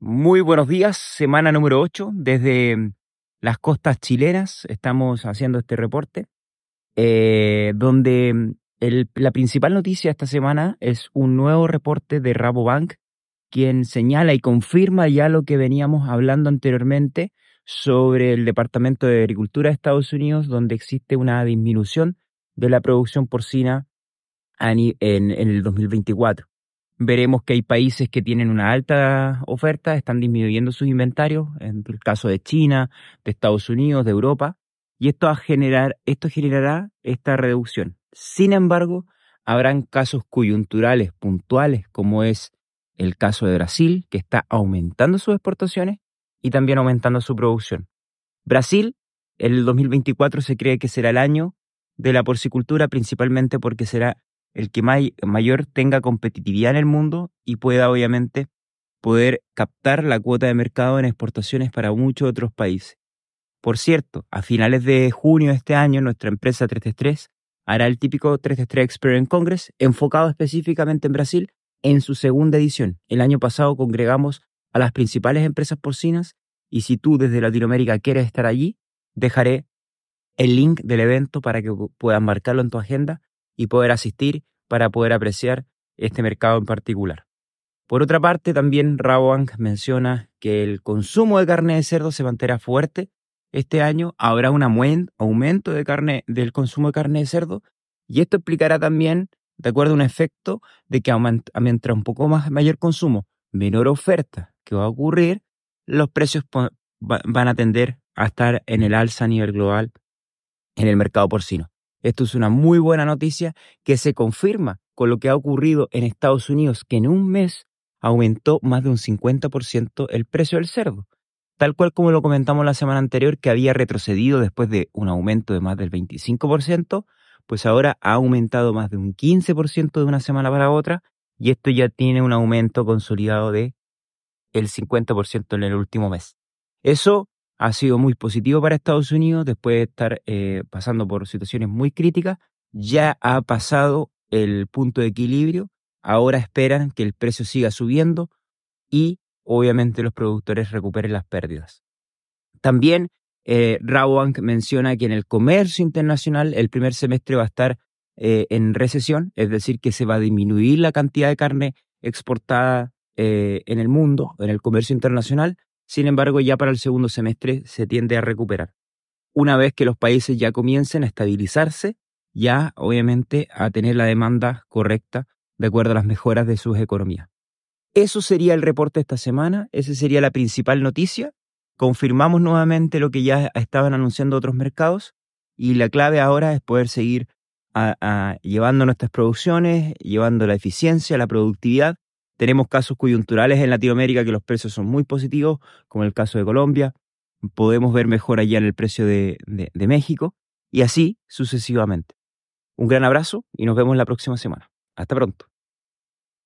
Muy buenos días, semana número 8 desde mm, las costas chilenas. Estamos haciendo este reporte eh, donde mm, la principal noticia esta semana es un nuevo reporte de Rabobank quien señala y confirma ya lo que veníamos hablando anteriormente sobre el Departamento de Agricultura de Estados Unidos donde existe una disminución de la producción porcina en, en el 2024. Veremos que hay países que tienen una alta oferta, están disminuyendo sus inventarios, en el caso de China, de Estados Unidos, de Europa, y esto, a generar, esto generará esta reducción. Sin embargo, habrán casos coyunturales puntuales, como es el caso de Brasil, que está aumentando sus exportaciones y también aumentando su producción. Brasil, el 2024 se cree que será el año de la porcicultura, principalmente porque será el que may- mayor tenga competitividad en el mundo y pueda obviamente poder captar la cuota de mercado en exportaciones para muchos otros países. Por cierto, a finales de junio de este año, nuestra empresa 333 hará el típico 333 Experience Congress enfocado específicamente en Brasil en su segunda edición. El año pasado congregamos a las principales empresas porcinas y si tú desde Latinoamérica quieres estar allí, dejaré el link del evento para que puedas marcarlo en tu agenda y poder asistir para poder apreciar este mercado en particular. Por otra parte, también Rabobank menciona que el consumo de carne de cerdo se mantendrá fuerte este año. Habrá un aumento de carne, del consumo de carne de cerdo y esto explicará también, de acuerdo a un efecto, de que mientras un poco más mayor consumo, menor oferta que va a ocurrir, los precios van a tender a estar en el alza a nivel global en el mercado porcino. Esto es una muy buena noticia que se confirma con lo que ha ocurrido en Estados Unidos, que en un mes aumentó más de un 50% el precio del cerdo. Tal cual como lo comentamos la semana anterior, que había retrocedido después de un aumento de más del 25%, pues ahora ha aumentado más de un 15% de una semana para otra, y esto ya tiene un aumento consolidado de el 50% en el último mes. Eso ha sido muy positivo para Estados Unidos después de estar eh, pasando por situaciones muy críticas. Ya ha pasado el punto de equilibrio. Ahora esperan que el precio siga subiendo y obviamente los productores recuperen las pérdidas. También eh, menciona que en el comercio internacional el primer semestre va a estar eh, en recesión, es decir, que se va a disminuir la cantidad de carne exportada eh, en el mundo, en el comercio internacional. Sin embargo, ya para el segundo semestre se tiende a recuperar. Una vez que los países ya comiencen a estabilizarse, ya obviamente a tener la demanda correcta de acuerdo a las mejoras de sus economías. Eso sería el reporte esta semana, esa sería la principal noticia. Confirmamos nuevamente lo que ya estaban anunciando otros mercados y la clave ahora es poder seguir llevando nuestras producciones, llevando la eficiencia, la productividad. Tenemos casos coyunturales en Latinoamérica que los precios son muy positivos, como el caso de Colombia. Podemos ver mejor allá en el precio de, de- de México y así sucesivamente. Un gran abrazo y nos vemos la próxima semana. Hasta pronto.